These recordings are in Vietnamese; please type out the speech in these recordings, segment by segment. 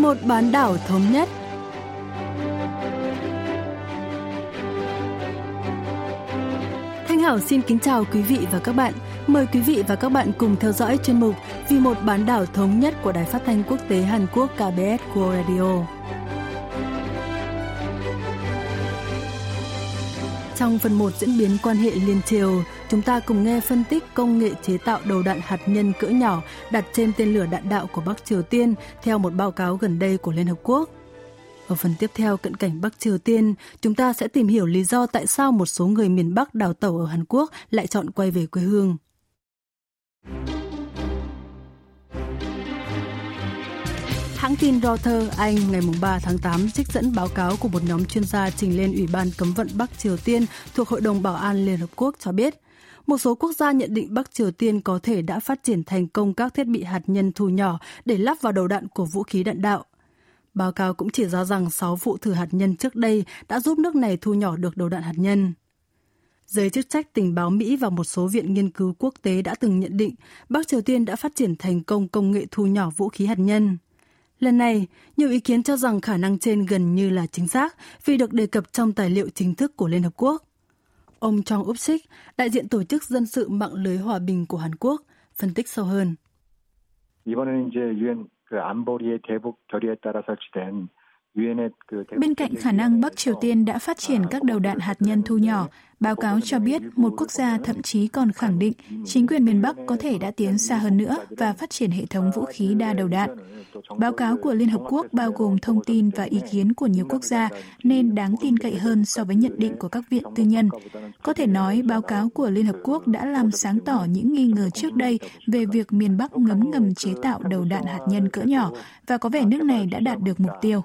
một bán đảo thống nhất. Thanh Hảo xin kính chào quý vị và các bạn. Mời quý vị và các bạn cùng theo dõi chuyên mục Vì một bán đảo thống nhất của Đài Phát thanh Quốc tế Hàn Quốc KBS World Radio. Trong phần 1 diễn biến quan hệ liên triều, chúng ta cùng nghe phân tích công nghệ chế tạo đầu đạn hạt nhân cỡ nhỏ đặt trên tên lửa đạn đạo của Bắc Triều Tiên theo một báo cáo gần đây của Liên Hợp Quốc. Ở phần tiếp theo cận cảnh Bắc Triều Tiên, chúng ta sẽ tìm hiểu lý do tại sao một số người miền Bắc đào tẩu ở Hàn Quốc lại chọn quay về quê hương. Hãng tin Reuters Anh ngày 3 tháng 8 trích dẫn báo cáo của một nhóm chuyên gia trình lên Ủy ban Cấm vận Bắc Triều Tiên thuộc Hội đồng Bảo an Liên Hợp Quốc cho biết, một số quốc gia nhận định Bắc Triều Tiên có thể đã phát triển thành công các thiết bị hạt nhân thu nhỏ để lắp vào đầu đạn của vũ khí đạn đạo. Báo cáo cũng chỉ ra rằng 6 vụ thử hạt nhân trước đây đã giúp nước này thu nhỏ được đầu đạn hạt nhân. Giới chức trách tình báo Mỹ và một số viện nghiên cứu quốc tế đã từng nhận định Bắc Triều Tiên đã phát triển thành công công nghệ thu nhỏ vũ khí hạt nhân. Lần này, nhiều ý kiến cho rằng khả năng trên gần như là chính xác vì được đề cập trong tài liệu chính thức của Liên Hợp Quốc. Ông Trong Úp Sik, đại diện Tổ chức Dân sự Mạng lưới Hòa bình của Hàn Quốc, phân tích sâu hơn. Bên cạnh khả năng Bắc Triều Tiên đã phát triển các đầu đạn hạt nhân thu nhỏ báo cáo cho biết một quốc gia thậm chí còn khẳng định chính quyền miền Bắc có thể đã tiến xa hơn nữa và phát triển hệ thống vũ khí đa đầu đạn. Báo cáo của Liên Hợp Quốc bao gồm thông tin và ý kiến của nhiều quốc gia nên đáng tin cậy hơn so với nhận định của các viện tư nhân. Có thể nói báo cáo của Liên Hợp Quốc đã làm sáng tỏ những nghi ngờ trước đây về việc miền Bắc ngấm ngầm chế tạo đầu đạn hạt nhân cỡ nhỏ và có vẻ nước này đã đạt được mục tiêu.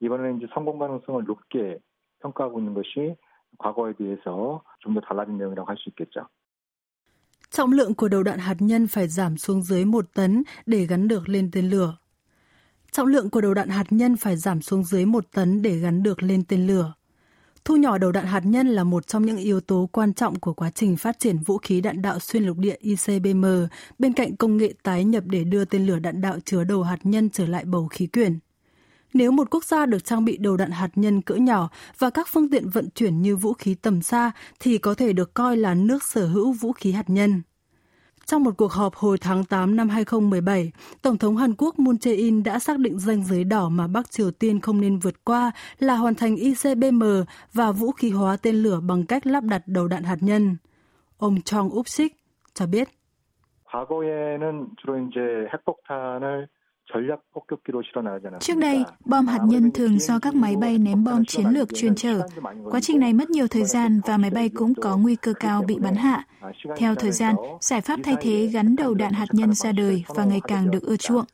이번에는 이제 성공 가능성을 높게 평가하고 있는 것이 과거에 비해서 좀 더 달라진 내용이라고 할 수 있겠죠. Trọng lượng của đầu đạn hạt nhân phải giảm xuống dưới 1 tấn để gắn được lên tên lửa. Trọng lượng của đầu đạn hạt nhân phải giảm xuống dưới 1 tấn để gắn được lên tên lửa. Thu nhỏ đầu đạn hạt nhân là một trong những yếu tố quan trọng của quá trình phát triển vũ khí đạn đạo xuyên lục địa ICBM bên cạnh công nghệ tái nhập để đưa tên lửa đạn đạo chứa đầu hạt nhân trở lại bầu khí quyển. Nếu một quốc gia được trang bị đầu đạn hạt nhân cỡ nhỏ và các phương tiện vận chuyển như vũ khí tầm xa thì có thể được coi là nước sở hữu vũ khí hạt nhân. Trong một cuộc họp hồi tháng 8 năm 2017, Tổng thống Hàn Quốc Moon Jae-in đã xác định ranh giới đỏ mà Bắc Triều Tiên không nên vượt qua là hoàn thành ICBM và vũ khí hóa tên lửa bằng cách lắp đặt đầu đạn hạt nhân. Ông Chong Up-sik cho biết. 과거에는 주로 이제 핵폭탄을 Trước đây, bom hạt nhân thường do các máy bay ném bom chiến lược chuyên chở. Quá trình này mất nhiều thời gian và máy bay cũng có nguy cơ cao bị bắn hạ. Theo thời gian, giải pháp thay thế gắn đầu đạn hạt nhân ra đời và ngày càng được ưa chuộng.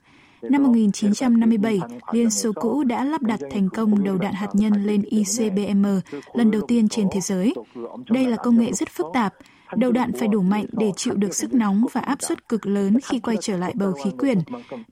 Năm 1957, Liên Xô cũ đã lắp đặt thành công đầu đạn hạt nhân lên ICBM lần đầu tiên trên thế giới. Đây là công nghệ rất phức tạp, Đầu đạn phải đủ mạnh để chịu được sức nóng và áp suất cực lớn khi quay trở lại bầu khí quyển.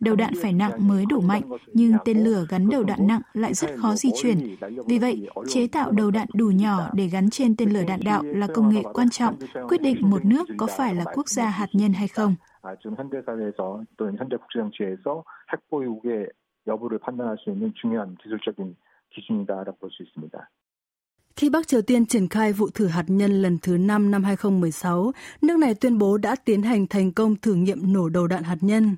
Đầu đạn phải nặng mới đủ mạnh, nhưng tên lửa gắn đầu đạn nặng lại rất khó di chuyển. Vì vậy, chế tạo đầu đạn đủ nhỏ để gắn trên tên lửa đạn đạo là công nghệ quan trọng, quyết định một nước có phải là quốc gia hạt nhân hay không. 지금 현대 사회에서 또는 현대 국제 정치에서 핵 보유국의 여부를 판단할 수 있는 중요한 기술적인 기준이다라고 볼 수 있습니다. Khi Bắc Triều Tiên triển khai vụ thử hạt nhân lần thứ 5 năm 2016, nước này tuyên bố đã tiến hành thành công thử nghiệm nổ đầu đạn hạt nhân.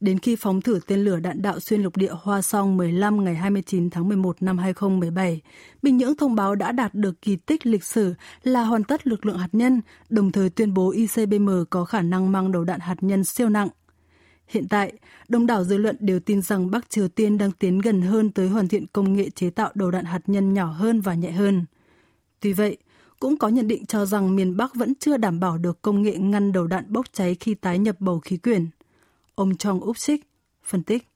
Đến khi phóng thử tên lửa đạn đạo xuyên lục địa Hoa Song 15 ngày 29 tháng 11 năm 2017, Bình Nhưỡng thông báo đã đạt được kỳ tích lịch sử là hoàn tất lực lượng hạt nhân, đồng thời tuyên bố ICBM có khả năng mang đầu đạn hạt nhân siêu nặng. Hiện tại, đông đảo dư luận đều tin rằng Bắc Triều Tiên đang tiến gần hơn tới hoàn thiện công nghệ chế tạo đầu đạn hạt nhân nhỏ hơn và nhẹ hơn. Tuy vậy, cũng có nhận định cho rằng miền Bắc vẫn chưa đảm bảo được công nghệ ngăn đầu đạn bốc cháy khi tái nhập bầu khí quyển. Ông Chong Úc Sik phân tích.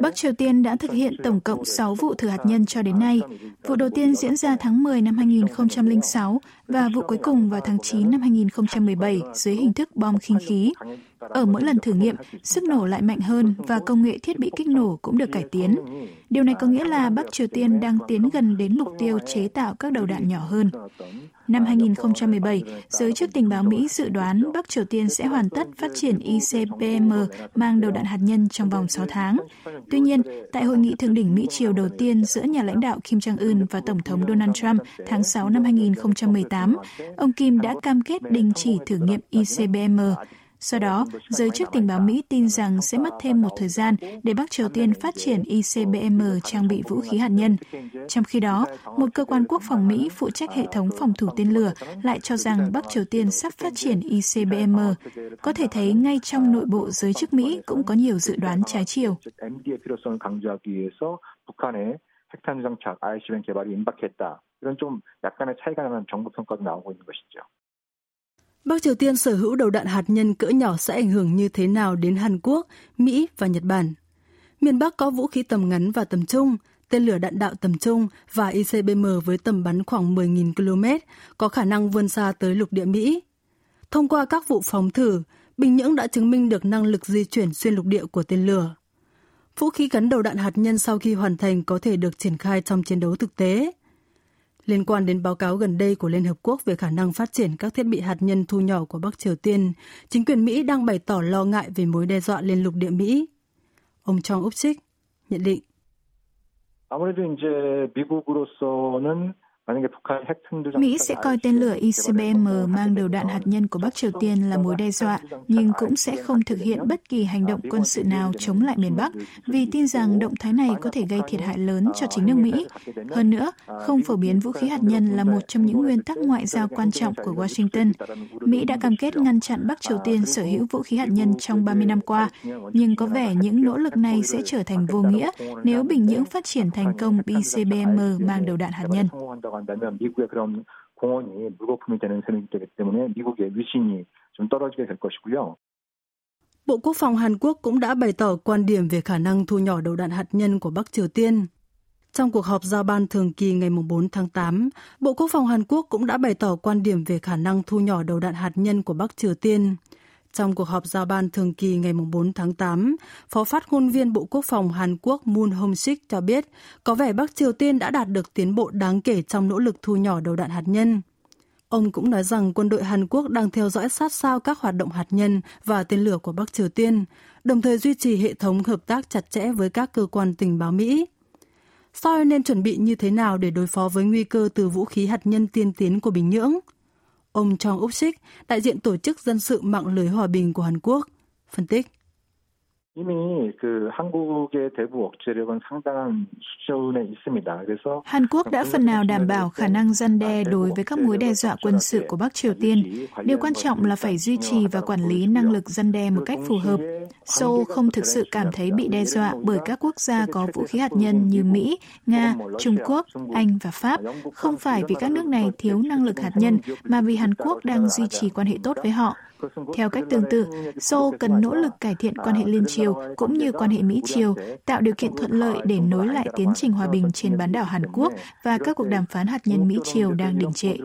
Bắc Triều Tiên đã thực hiện tổng cộng 6 vụ thử hạt nhân cho đến nay. Vụ đầu tiên diễn ra tháng 10 năm 2006 và vụ cuối cùng vào tháng 9 năm 2017 dưới hình thức bom khinh khí. Ở mỗi lần thử nghiệm, sức nổ lại mạnh hơn và công nghệ thiết bị kích nổ cũng được cải tiến. Điều này có nghĩa là Bắc Triều Tiên đang tiến gần đến mục tiêu chế tạo các đầu đạn nhỏ hơn. Năm 2017, giới chức tình báo Mỹ dự đoán Bắc Triều Tiên sẽ hoàn tất phát triển ICBM mang đầu đạn hạt nhân trong vòng 6 tháng. Tuy nhiên, tại hội nghị thượng đỉnh Mỹ-Triều đầu tiên giữa nhà lãnh đạo Kim Jong-un và Tổng thống Donald Trump tháng 6 năm 2018, ông Kim đã cam kết đình chỉ thử nghiệm ICBM Do đó, giới chức tình báo Mỹ tin rằng sẽ mất thêm một thời gian để Bắc Triều Tiên phát triển ICBM trang bị vũ khí hạt nhân. Trong khi đó, một cơ quan quốc phòng Mỹ phụ trách hệ thống phòng thủ tên lửa lại cho rằng Bắc Triều Tiên sắp phát triển ICBM. Có thể thấy ngay trong nội bộ giới chức Mỹ cũng có nhiều dự đoán trái chiều. 핵탄두 장착 ICBM 개발이 임박했다. 이런 좀 약간의 차이가 나는 정부 평가도 나오고 있는 것이죠. Bắc Triều Tiên sở hữu đầu đạn hạt nhân cỡ nhỏ sẽ ảnh hưởng như thế nào đến Hàn Quốc, Mỹ và Nhật Bản. Miền Bắc có vũ khí tầm ngắn và tầm trung, tên lửa đạn đạo tầm trung và ICBM với tầm bắn khoảng 10.000 km, có khả năng vươn xa tới lục địa Mỹ. Thông qua các vụ phóng thử, Bình Nhưỡng đã chứng minh được năng lực di chuyển xuyên lục địa của tên lửa. Vũ khí gắn đầu đạn hạt nhân sau khi hoàn thành có thể được triển khai trong chiến đấu thực tế. Liên quan đến báo cáo gần đây của Liên Hợp Quốc về khả năng phát triển các thiết bị hạt nhân thu nhỏ của Bắc Triều Tiên, chính quyền Mỹ đang bày tỏ lo ngại về mối đe dọa lên lục địa Mỹ. Ông Trong Úc Trích nhận định. 아무래도 이제 미국으로서는 Mỹ sẽ coi tên lửa ICBM mang đầu đạn hạt nhân của Bắc Triều Tiên là mối đe dọa, nhưng cũng sẽ không thực hiện bất kỳ hành động quân sự nào chống lại miền Bắc vì tin rằng động thái này có thể gây thiệt hại lớn cho chính nước Mỹ. Hơn nữa, không phổ biến vũ khí hạt nhân là một trong những nguyên tắc ngoại giao quan trọng của Washington. Mỹ đã cam kết ngăn chặn Bắc Triều Tiên sở hữu vũ khí hạt nhân trong 30 năm qua, nhưng có vẻ những nỗ lực này sẽ trở thành vô nghĩa nếu Bình Nhưỡng phát triển thành công ICBM mang đầu đạn hạt nhân. 한다고 한다면 미국의 그런 공헌이 물거품이 되는 셈이 되기 때문에 미국의 위신이 좀 떨어지게 될 것이고요. Bộ Quốc phòng Hàn Quốc cũng đã bày tỏ quan điểm về khả năng thu nhỏ đầu đạn hạt nhân của Bắc Triều Tiên. Trong cuộc họp giao ban thường kỳ ngày 4 tháng 8, Bộ Quốc phòng Hàn Quốc cũng đã bày tỏ quan điểm về khả năng thu nhỏ đầu đạn hạt nhân của Bắc Triều Tiên. Trong cuộc họp giao ban thường kỳ ngày 4 tháng 8, Phó phát ngôn viên Bộ Quốc phòng Hàn Quốc Moon Hong-sik cho biết có vẻ Bắc Triều Tiên đã đạt được tiến bộ đáng kể trong nỗ lực thu nhỏ đầu đạn hạt nhân. Ông cũng nói rằng quân đội Hàn Quốc đang theo dõi sát sao các hoạt động hạt nhân và tên lửa của Bắc Triều Tiên, đồng thời duy trì hệ thống hợp tác chặt chẽ với các cơ quan tình báo Mỹ. Seoul nên chuẩn bị như thế nào để đối phó với nguy cơ từ vũ khí hạt nhân tiên tiến của Bình Nhưỡng? Ông Chong Uk-sik, đại diện Tổ chức Dân sự Mạng lưới Hòa bình của Hàn Quốc, phân tích. Hàn Quốc đã phần nào đảm bảo khả năng răn đe đối với các mối đe dọa quân sự của Bắc Triều Tiên. Điều quan trọng là phải duy trì và quản lý năng lực răn đe một cách phù hợp. Seoul không thực sự cảm thấy bị đe dọa bởi các quốc gia có vũ khí hạt nhân như Mỹ, Nga, Trung Quốc, Anh và Pháp, không phải vì các nước này thiếu năng lực hạt nhân mà vì Hàn Quốc đang duy trì quan hệ tốt với họ. Theo cách tương tự, Seoul cần nỗ lực cải thiện quan hệ liên triều cũng như quan hệ Mỹ-Triều, tạo điều kiện thuận lợi để nối lại tiến trình hòa bình trên bán đảo Hàn Quốc và các cuộc đàm phán hạt nhân Mỹ-Triều đang đình trệ.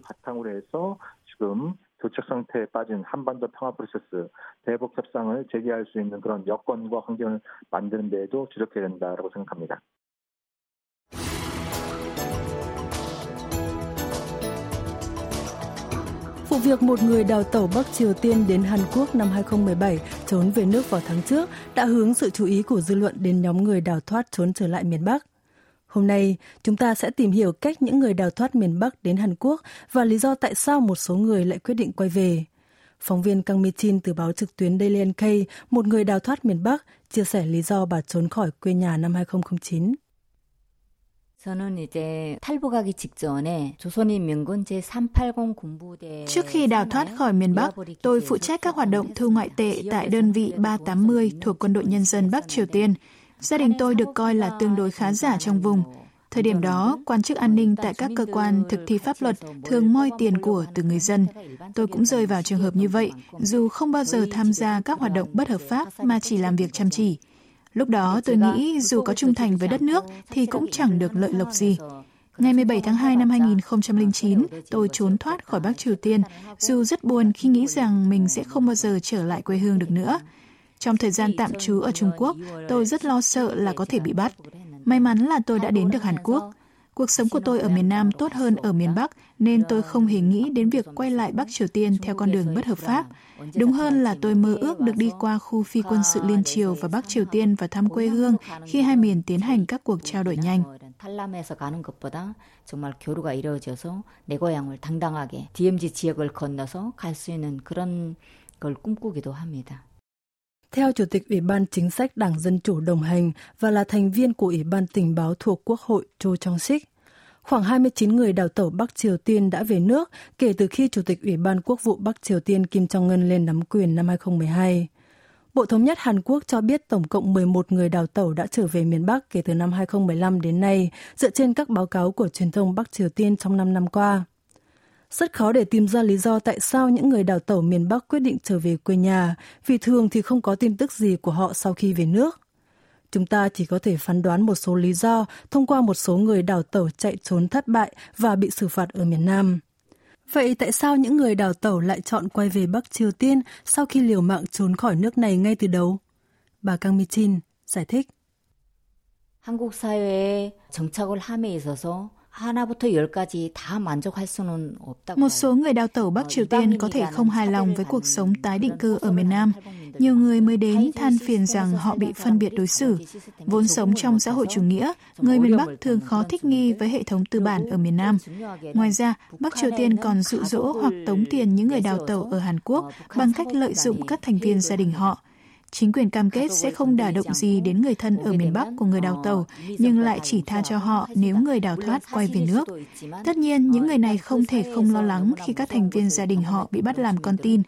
교착 상태에 빠진 한반도 평화 프로세스 대북 협상을 재개할 수 있는 그런 여건과 환경을 만드는 데에도 주력해야 된다라고 생각합니다. Vụ việc một người đào tẩu Bắc Triều Tiên đến Hàn Quốc năm 2017 trốn về nước vào tháng trước đã hướng sự chú ý của dư luận đến nhóm người đào thoát trốn trở lại miền Bắc. Hôm nay, chúng ta sẽ tìm hiểu cách những người đào thoát miền Bắc đến Hàn Quốc và lý do tại sao một số người lại quyết định quay về. Phóng viên Kang Mi Chin từ báo trực tuyến Daily NK, một người đào thoát miền Bắc, chia sẻ lý do bà trốn khỏi quê nhà năm 2009. 저는 이제 탈북하기 직전에 조선인민군 제380 군부대 Trước khi đào thoát khỏi miền Bắc, tôi phụ trách các hoạt động thu ngoại tệ tại đơn vị 380 thuộc Quân đội Nhân dân Bắc Triều Tiên. Gia đình tôi được coi là tương đối khá giả trong vùng. Thời điểm đó, quan chức an ninh tại các cơ quan thực thi pháp luật thường moi tiền của từ người dân. Tôi cũng rơi vào trường hợp như vậy, dù không bao giờ tham gia các hoạt động bất hợp pháp mà chỉ làm việc chăm chỉ. Lúc đó tôi nghĩ dù có trung thành với đất nước thì cũng chẳng được lợi lộc gì. Ngày 17 tháng 2 năm 2009, tôi trốn thoát khỏi Bắc Triều Tiên, dù rất buồn khi nghĩ rằng mình sẽ không bao giờ trở lại quê hương được nữa. Trong thời gian tạm trú ở Trung Quốc, tôi rất lo sợ là có thể bị bắt. May mắn là tôi đã đến được Hàn Quốc. Cuộc sống của tôi ở miền Nam tốt hơn ở miền Bắc, nên tôi không hề nghĩ đến việc quay lại Bắc Triều Tiên theo con đường bất hợp pháp. Đúng hơn là tôi mơ ước được đi qua khu phi quân sự Liên Triều và Bắc Triều Tiên và thăm quê hương khi hai miền tiến hành các cuộc trao đổi nhanh. 탈람에서 가는 것보다 정말 교류가 이루어져서 내 고향을 당당하게 DMZ 지역을 건너서 갈 수 있는 그런 걸 꿈꾸기도 합니다. Theo Chủ tịch Ủy ban Chính sách Đảng Dân Chủ đồng hành và là thành viên của Ủy ban Tình báo thuộc Quốc hội Cho Trong Sik, khoảng 29 người đào tẩu Bắc Triều Tiên đã về nước kể từ khi Chủ tịch Ủy ban Quốc vụ Bắc Triều Tiên Kim Jong-un lên nắm quyền năm 2012. Bộ Thống nhất Hàn Quốc cho biết tổng cộng 11 người đào tẩu đã trở về miền Bắc kể từ năm 2015 đến nay, dựa trên các báo cáo của truyền thông Bắc Triều Tiên trong 5 năm qua. Rất khó để tìm ra lý do tại sao những người đào tẩu miền Bắc quyết định trở về quê nhà, vì thường thì không có tin tức gì của họ sau khi về nước. Chúng ta chỉ có thể phán đoán một số lý do thông qua một số người đào tẩu chạy trốn thất bại và bị xử phạt ở miền Nam. Vậy tại sao những người đào tẩu lại chọn quay về Bắc Triều Tiên sau khi liều mạng trốn khỏi nước này ngay từ đầu? Bà Kang Mi-chin giải thích. 한국 사회에 정착을 함에 있어서 một số người đào tẩu Bắc Triều Tiên có thể không hài lòng với cuộc sống tái định cư ở miền Nam. Nhiều người mới đến than phiền rằng họ bị phân biệt đối xử. Vốn sống trong xã hội chủ nghĩa, người miền Bắc thường khó thích nghi với hệ thống tư bản ở miền Nam. Ngoài ra, Bắc Triều Tiên còn dụ dỗ hoặc tống tiền những người đào tẩu ở Hàn Quốc bằng cách lợi dụng các thành viên gia đình họ. Chính quyền cam kết sẽ không đả động gì đến người thân ở miền Bắc của người đào tàu, nhưng lại chỉ tha cho họ nếu người đào thoát quay về nước. Tất nhiên, những người này không thể không lo lắng khi các thành viên gia đình họ bị bắt làm con tin.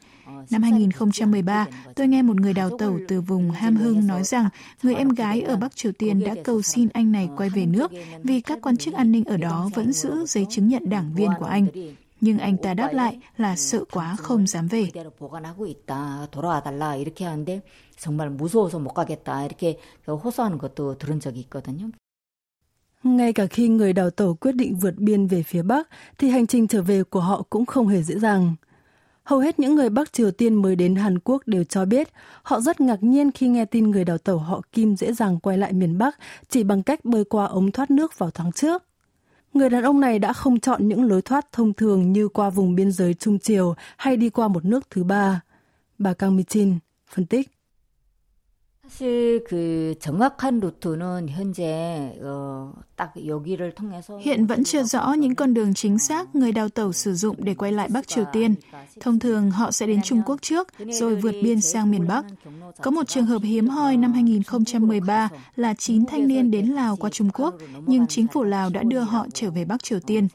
Năm 2013, tôi nghe một người đào tẩu từ vùng Ham Hưng nói rằng người em gái ở Bắc Triều Tiên đã cầu xin anh này quay về nước vì các quan chức an ninh ở đó vẫn giữ giấy chứng nhận đảng viên của anh nhưng anh ta đáp lại là sợ quá không dám về. Ngay cả khi người đào tẩu quyết định vượt biên về phía Bắc, thì hành trình trở về của họ cũng không hề dễ dàng. Hầu hết những người Bắc Triều Tiên mới đến Hàn Quốc đều cho biết họ rất ngạc nhiên khi nghe tin người đào tẩu họ Kim dễ dàng quay lại miền Bắc chỉ bằng cách bơi qua ống thoát nước vào tháng trước. Người đàn ông này đã không chọn những lối thoát thông thường như qua vùng biên giới Trung Triều hay đi qua một nước thứ ba. Bà Kang Mi-chin phân tích hiện vẫn chưa rõ những con đường chính xác người đào tẩu sử dụng để quay lại Bắc Triều Tiên. Thông thường họ sẽ đến Trung Quốc trước rồi vượt biên sang miền Bắc. Có một trường hợp hiếm hoi năm 2013 là 9 thanh niên đến Lào qua Trung Quốc, nhưng chính phủ Lào đã đưa họ trở về Bắc Triều Tiên.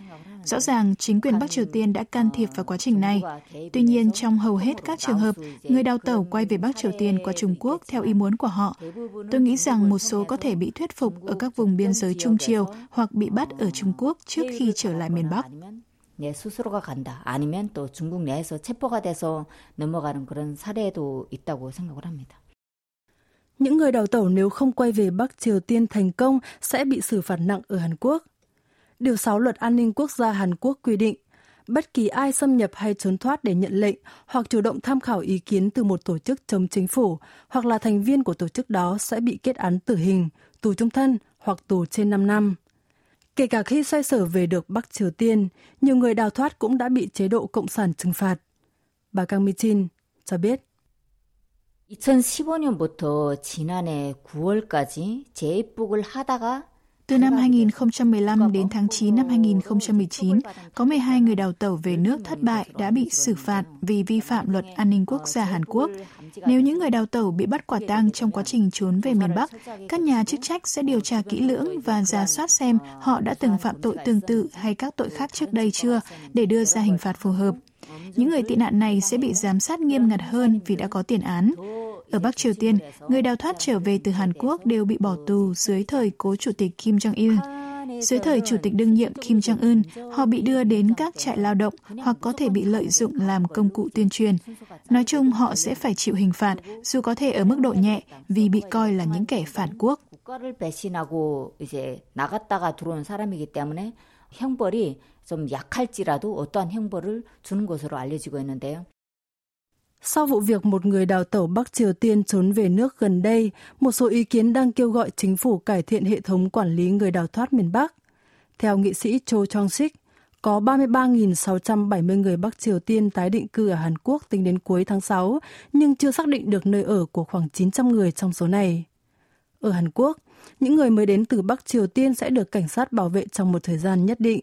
Rõ ràng, chính quyền Bắc Triều Tiên đã can thiệp vào quá trình này. Tuy nhiên, trong hầu hết các trường hợp, người đào tẩu quay về Bắc Triều Tiên qua Trung Quốc theo ý muốn của họ. Tôi nghĩ rằng một số có thể bị thuyết phục ở các vùng biên giới Trung Triều hoặc bị bắt ở Trung Quốc trước khi trở lại miền Bắc. 내 스스로가 간다. 아니면 또 중국 내에서 체포가 돼서 넘어가는 그런 사례도 있다고 생각을 합니다. Những người đào tẩu nếu không quay về Bắc Triều Tiên thành công sẽ bị xử phạt nặng ở Hàn Quốc. Điều 6 Luật An ninh Quốc gia Hàn Quốc quy định, bất kỳ ai xâm nhập hay trốn thoát để nhận lệnh hoặc chủ động tham khảo ý kiến từ một tổ chức chống chính phủ hoặc là thành viên của tổ chức đó sẽ bị kết án tử hình, tù trung thân hoặc tù trên 5 năm. Kể cả khi xoay sở về được Bắc Triều Tiên, nhiều người đào thoát cũng đã bị chế độ Cộng sản trừng phạt. Bà Kang Mi-chin cho biết. 2015년부터 지난해 9월까지 재입국을 하다가 từ năm 2015 đến tháng 9 năm 2019, có 12 người đào tẩu về nước thất bại đã bị xử phạt vì vi phạm luật an ninh quốc gia Hàn Quốc. Nếu những người đào tẩu bị bắt quả tang trong quá trình trốn về miền Bắc, các nhà chức trách sẽ điều tra kỹ lưỡng và ra soát xem họ đã từng phạm tội tương tự hay các tội khác trước đây chưa để đưa ra hình phạt phù hợp. Những người tị nạn này sẽ bị giám sát nghiêm ngặt hơn vì đã có tiền án. Ở Bắc Triều Tiên, người đào thoát trở về từ Hàn Quốc đều bị bỏ tù dưới thời cố chủ tịch Kim Jong-il. Dưới thời chủ tịch đương nhiệm Kim Jong-un, họ bị đưa đến các trại lao động hoặc có thể bị lợi dụng làm công cụ tuyên truyền. Nói chung, họ sẽ phải chịu hình phạt, dù có thể ở mức độ nhẹ, vì bị coi là những kẻ phản quốc. 국가를 배신하고 이제 나갔다가 들어온 사람이기 때문에 형벌이 좀 약할지라도 어떠한 형벌을 주는 것으로 알려지고 있는데요. Sau vụ việc một người đào tẩu Bắc Triều Tiên trốn về nước gần đây, một số ý kiến đang kêu gọi chính phủ cải thiện hệ thống quản lý người đào thoát miền Bắc. Theo nghị sĩ Cho Chong-sik, có 33.670 người Bắc Triều Tiên tái định cư ở Hàn Quốc tính đến cuối tháng 6, nhưng chưa xác định được nơi ở của khoảng 900 người trong số này. Ở Hàn Quốc, những người mới đến từ Bắc Triều Tiên sẽ được cảnh sát bảo vệ trong một thời gian nhất định.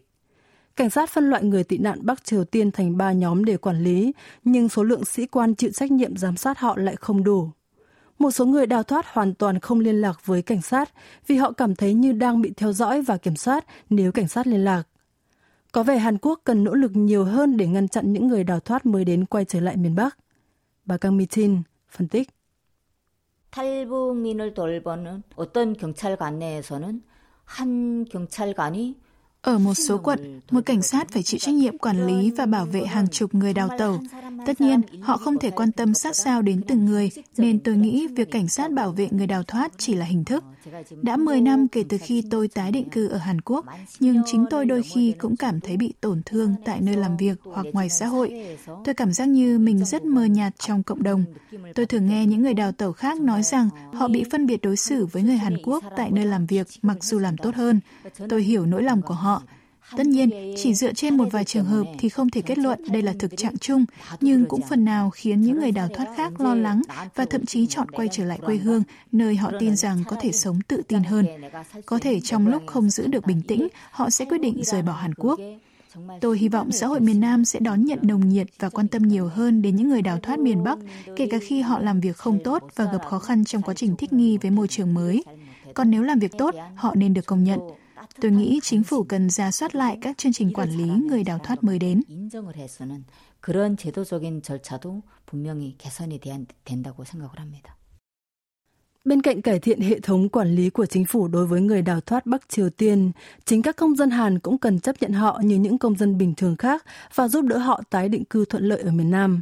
Cảnh sát phân loại người tị nạn Bắc Triều Tiên thành ba nhóm để quản lý, nhưng số lượng sĩ quan chịu trách nhiệm giám sát họ lại không đủ. Một số người đào thoát hoàn toàn không liên lạc với cảnh sát vì họ cảm thấy như đang bị theo dõi và kiểm soát nếu cảnh sát liên lạc. Có vẻ Hàn Quốc cần nỗ lực nhiều hơn để ngăn chặn những người đào thoát mới đến quay trở lại miền Bắc. Bà Kang Mi-chin phân tích. 탈북민을 돌보는 어떤 경찰관 내에서는 한 경찰관이 ở một số quận, một cảnh sát phải chịu trách nhiệm quản lý và bảo vệ hàng chục người đào tẩu. Tất nhiên, họ không thể quan tâm sát sao đến từng người, nên tôi nghĩ việc cảnh sát bảo vệ người đào thoát chỉ là hình thức. Đã 10 năm kể từ khi tôi tái định cư ở Hàn Quốc, nhưng chính tôi đôi khi cũng cảm thấy bị tổn thương tại nơi làm việc hoặc ngoài xã hội. Tôi cảm giác như mình rất mờ nhạt trong cộng đồng. Tôi thường nghe những người đào tẩu khác nói rằng họ bị phân biệt đối xử với người Hàn Quốc tại nơi làm việc mặc dù làm tốt hơn. Tôi hiểu nỗi lòng của họ Tất nhiên, chỉ dựa trên một vài trường hợp thì không thể kết luận đây là thực trạng chung, nhưng cũng phần nào khiến những người đào thoát khác lo lắng và thậm chí chọn quay trở lại quê hương, nơi họ tin rằng có thể sống tự tin hơn. Có thể trong lúc không giữ được bình tĩnh, họ sẽ quyết định rời bỏ Hàn Quốc. Tôi hy vọng xã hội miền Nam sẽ đón nhận nồng nhiệt và quan tâm nhiều hơn đến những người đào thoát miền Bắc, kể cả khi họ làm việc không tốt và gặp khó khăn trong quá trình thích nghi với môi trường mới. Còn nếu làm việc tốt, họ nên được công nhận. Tôi nghĩ chính phủ cần ra soát lại các chương trình quản lý người đào thoát mới đến. 그런 제도적인 절차도 분명히 개선이 된다고 생각을 합니다. Bên cạnh cải thiện hệ thống quản lý của chính phủ đối với người đào thoát Bắc Triều Tiên, chính các công dân Hàn cũng cần chấp nhận họ như những công dân bình thường khác và giúp đỡ họ tái định cư thuận lợi ở miền Nam.